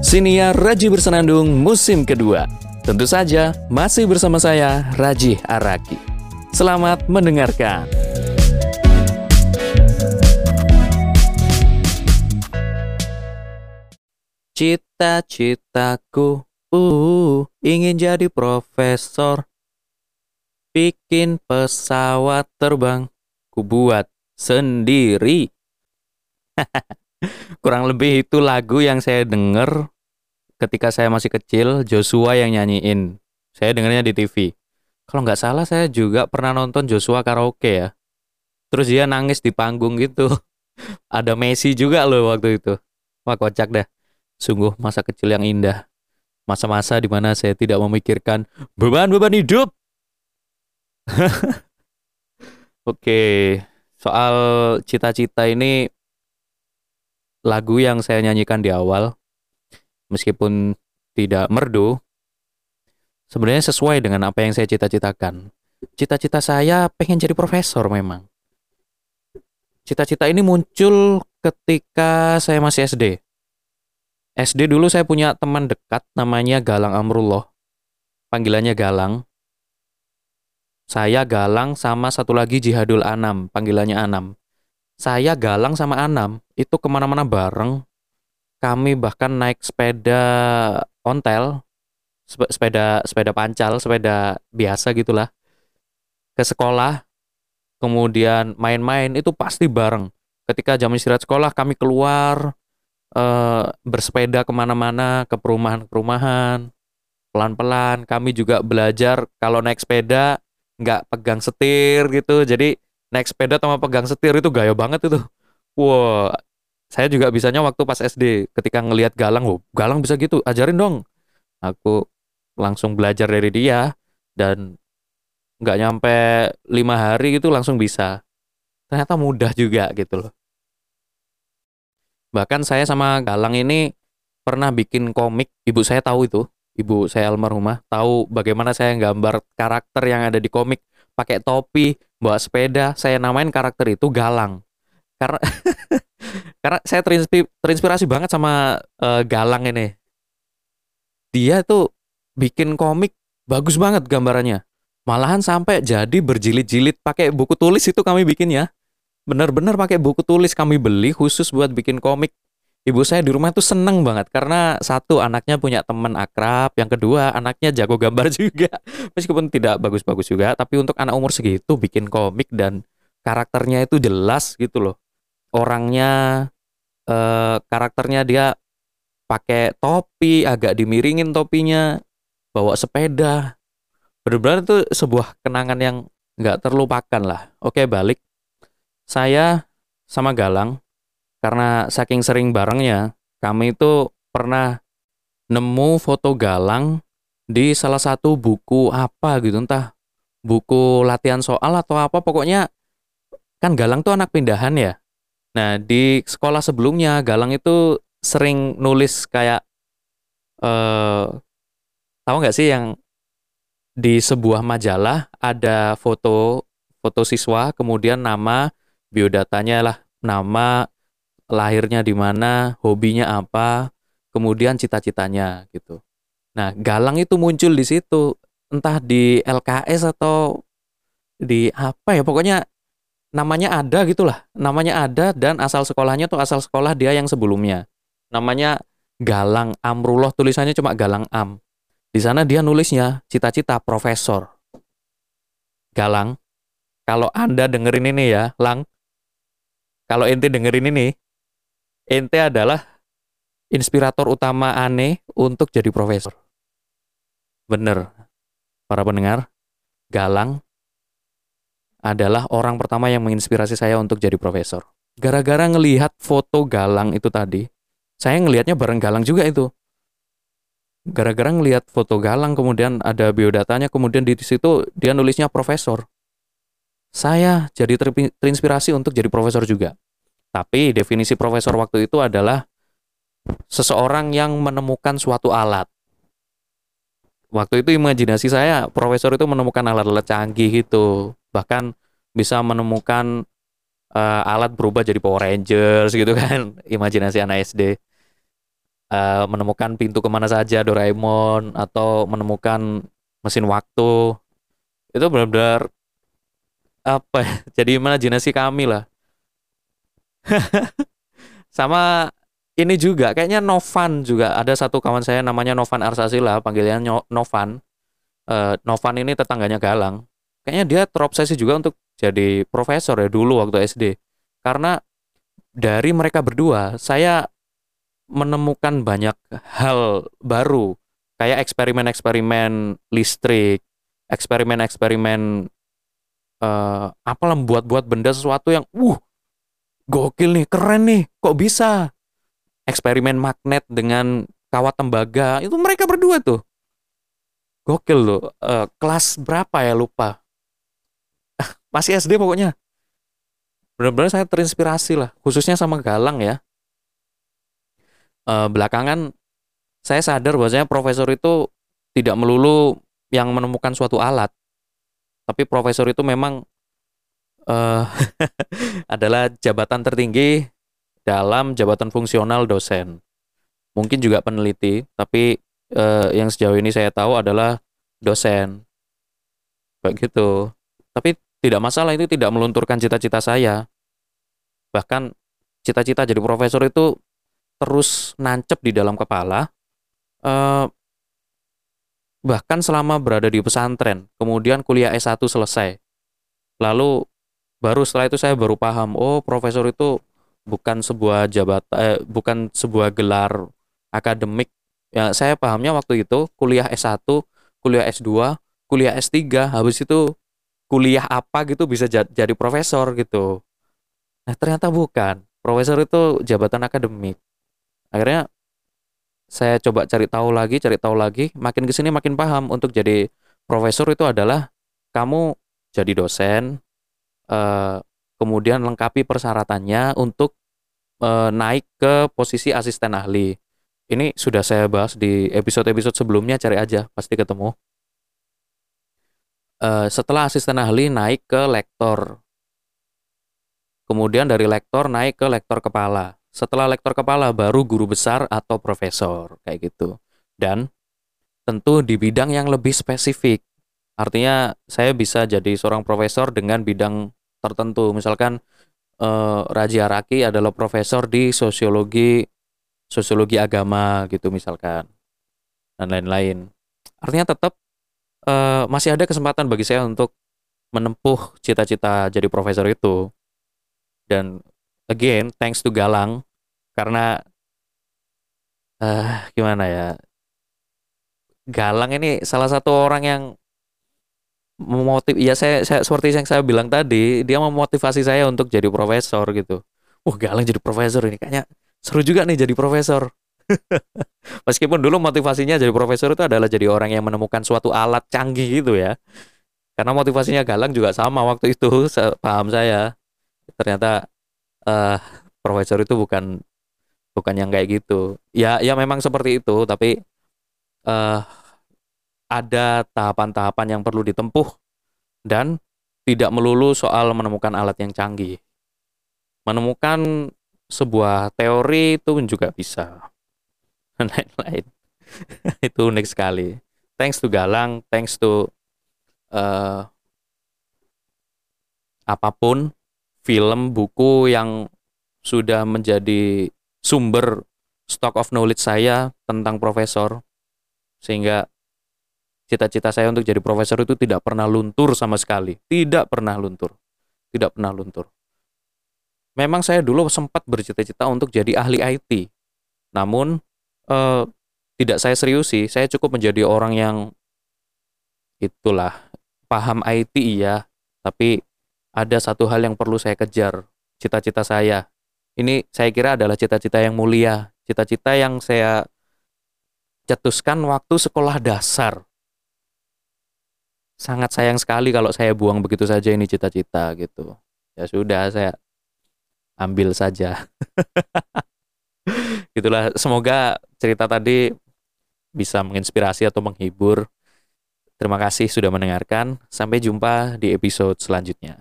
Siniar Raji Bersenandung musim kedua. Tentu saja masih bersama saya Raji Araki. Selamat mendengarkan. Cita-citaku uh ingin jadi profesor. Bikin pesawat terbang ku buat sendiri. Kurang lebih itu lagu yang saya dengar ketika saya masih kecil, Joshua yang nyanyiin. Saya dengarnya di TV. Kalau nggak salah saya juga pernah nonton Joshua karaoke ya. Terus dia nangis di panggung gitu. Ada Messi juga loh waktu itu. Wah kocak deh. Sungguh masa kecil yang indah. Masa-masa di mana saya tidak memikirkan beban-beban hidup. Oke, soal cita-cita ini lagu yang saya nyanyikan di awal, meskipun tidak merdu, sebenarnya sesuai dengan apa yang saya cita-citakan. Cita-cita saya pengen jadi profesor memang. Cita-cita ini muncul ketika saya masih SD. SD dulu saya punya teman dekat namanya Galang Amrullah. Panggilannya Galang. Saya Galang sama satu lagi Jihadul Anam, panggilannya Anam. Saya Galang sama Anam itu ke mana-mana bareng. Kami bahkan naik sepeda ontel, sepeda sepeda pancal, sepeda biasa gitulah ke sekolah. Kemudian main-main itu pasti bareng. Ketika jam istirahat sekolah kami keluar uh, bersepeda ke mana-mana ke perumahan-perumahan pelan-pelan kami juga belajar kalau naik sepeda nggak pegang setir gitu jadi naik sepeda sama pegang setir itu gaya banget itu. Wow saya juga bisanya waktu pas SD ketika ngelihat Galang oh Galang bisa gitu ajarin dong. Aku langsung belajar dari dia dan nggak nyampe lima hari gitu langsung bisa. Ternyata mudah juga gitu loh. Bahkan saya sama Galang ini pernah bikin komik, ibu saya tahu itu, ibu saya almarhumah, tahu bagaimana saya gambar karakter yang ada di komik, pakai topi, bawa sepeda, saya namain karakter itu Galang. Karena karena saya terinspirasi, terinspirasi banget sama uh, Galang ini. Dia tuh bikin komik bagus banget gambarannya. Malahan sampai jadi berjilid-jilid pakai buku tulis itu kami bikin ya benar-benar pakai buku tulis kami beli khusus buat bikin komik. Ibu saya di rumah tuh seneng banget karena satu anaknya punya teman akrab, yang kedua anaknya jago gambar juga. Meskipun tidak bagus-bagus juga, tapi untuk anak umur segitu bikin komik dan karakternya itu jelas gitu loh. Orangnya eh, karakternya dia pakai topi, agak dimiringin topinya, bawa sepeda. Benar-benar itu sebuah kenangan yang nggak terlupakan lah. Oke balik saya sama Galang karena saking sering barengnya, kami itu pernah nemu foto Galang di salah satu buku apa gitu entah buku latihan soal atau apa pokoknya kan Galang tuh anak pindahan ya. Nah, di sekolah sebelumnya Galang itu sering nulis kayak eh tahu nggak sih yang di sebuah majalah ada foto foto siswa kemudian nama biodatanya lah nama lahirnya di mana hobinya apa kemudian cita-citanya gitu. Nah Galang itu muncul di situ entah di LKS atau di apa ya pokoknya namanya ada gitulah. Namanya ada dan asal sekolahnya tuh asal sekolah dia yang sebelumnya. Namanya Galang Amrullah tulisannya cuma Galang Am. Di sana dia nulisnya cita-cita profesor. Galang kalau anda dengerin ini ya Lang kalau ente dengerin ini, ente adalah inspirator utama Ane untuk jadi profesor. Bener, para pendengar, Galang adalah orang pertama yang menginspirasi saya untuk jadi profesor. Gara-gara ngelihat foto Galang itu tadi, saya ngelihatnya bareng Galang juga itu. Gara-gara ngelihat foto Galang, kemudian ada biodatanya, kemudian di situ dia nulisnya profesor saya jadi terinspirasi untuk jadi profesor juga. Tapi definisi profesor waktu itu adalah seseorang yang menemukan suatu alat. Waktu itu imajinasi saya, profesor itu menemukan alat-alat canggih gitu. Bahkan bisa menemukan uh, alat berubah jadi Power Rangers gitu kan. Imajinasi anak SD. uh, menemukan pintu ke mana saja Doraemon atau menemukan mesin waktu itu benar-benar apa ya, jadi imajinasi kami lah sama ini juga kayaknya Novan juga. Ada satu kawan saya namanya Novan Arsasila panggilannya Novan. Uh, Novan ini tetangganya Galang. Kayaknya dia terobsesi juga untuk jadi profesor ya dulu waktu SD karena dari mereka berdua saya menemukan banyak hal baru. Kayak eksperimen-eksperimen listrik eksperimen-eksperimen uh, apa buat-buat benda sesuatu yang uh gokil nih keren nih kok bisa? Eksperimen magnet dengan kawat tembaga itu mereka berdua tuh. Gokil loh uh, kelas berapa ya lupa. Masih SD pokoknya. Benar-benar saya terinspirasi lah khususnya sama Galang ya. Uh, belakangan saya sadar bahwasanya profesor itu tidak melulu yang menemukan suatu alat tapi profesor itu memang uh, adalah jabatan tertinggi dalam jabatan fungsional dosen. Mungkin juga peneliti tapi uh, yang sejauh ini saya tahu adalah dosen. Kayak gitu. Tapi tidak masalah itu tidak melunturkan cita-cita saya. Bahkan cita-cita jadi profesor itu terus nancep di dalam kepala uh, bahkan selama berada di pesantren. Kemudian kuliah S1 selesai. Lalu baru setelah itu saya baru paham oh profesor itu bukan sebuah jabatan eh, bukan sebuah gelar akademik ya saya pahamnya waktu itu kuliah S1 kuliah S2 kuliah S3 habis itu kuliah apa gitu bisa jadi profesor gitu. Nah ternyata bukan. Profesor itu jabatan akademik. Akhirnya saya coba cari tahu lagi, cari tahu lagi. Makin ke sini makin paham untuk jadi profesor itu adalah kamu jadi dosen, eh, kemudian lengkapi persyaratannya untuk eh, naik ke posisi asisten ahli. Ini sudah saya bahas di episode-episode sebelumnya, cari aja, pasti ketemu. Eh, setelah asisten ahli naik ke lektor. Kemudian dari lektor naik ke lektor kepala. Setelah lektor kepala baru guru besar atau profesor kayak gitu. Dan tentu di bidang yang lebih spesifik. Artinya saya bisa jadi seorang profesor dengan bidang tertentu. Misalkan eh, Raji Araki adalah profesor di sosiologi sosiologi agama gitu misalkan dan lain-lain. Artinya tetap uh, masih ada kesempatan bagi saya untuk menempuh cita-cita jadi profesor itu. Dan again, thanks to Galang karena uh, gimana ya? Galang ini salah satu orang yang memotiv ya saya, saya seperti yang saya bilang tadi dia memotivasi saya untuk jadi profesor gitu wah Galang jadi profesor ini kayaknya seru juga nih jadi profesor Meskipun dulu motivasinya jadi profesor itu adalah jadi orang yang menemukan suatu alat canggih gitu ya. Karena motivasinya Galang juga sama waktu itu, paham saya. Ternyata uh, profesor itu bukan bukan yang kayak gitu. Ya ya memang seperti itu, tapi uh, ada tahapan-tahapan yang perlu ditempuh dan tidak melulu soal menemukan alat yang canggih. Menemukan sebuah teori itu juga bisa. Lain-lain. Itu unik sekali. Thanks to Galang thanks to uh, apa pun film buku yang sudah menjadi sumber stock of knowledge saya tentang profesor. Sehingga cita-cita saya untuk jadi profesor itu tidak pernah luntur sama sekali. Tidak pernah luntur. Tidak pernah luntur. Memang saya dulu sempat bercita-cita untuk jadi ahli IT namun uh, tidak saya seriusi, saya cukup menjadi orang yang itulah paham IT iya, tapi ada satu hal yang perlu saya kejar, cita-cita saya. Ini saya kira adalah cita-cita yang mulia, cita-cita yang saya cetuskan waktu sekolah dasar. Sangat sayang sekali kalau saya buang begitu saja ini cita-cita gitu. Ya sudah, saya ambil saja. Gitulah, semoga cerita tadi bisa menginspirasi atau menghibur. Terima kasih sudah mendengarkan. Sampai jumpa di episode selanjutnya.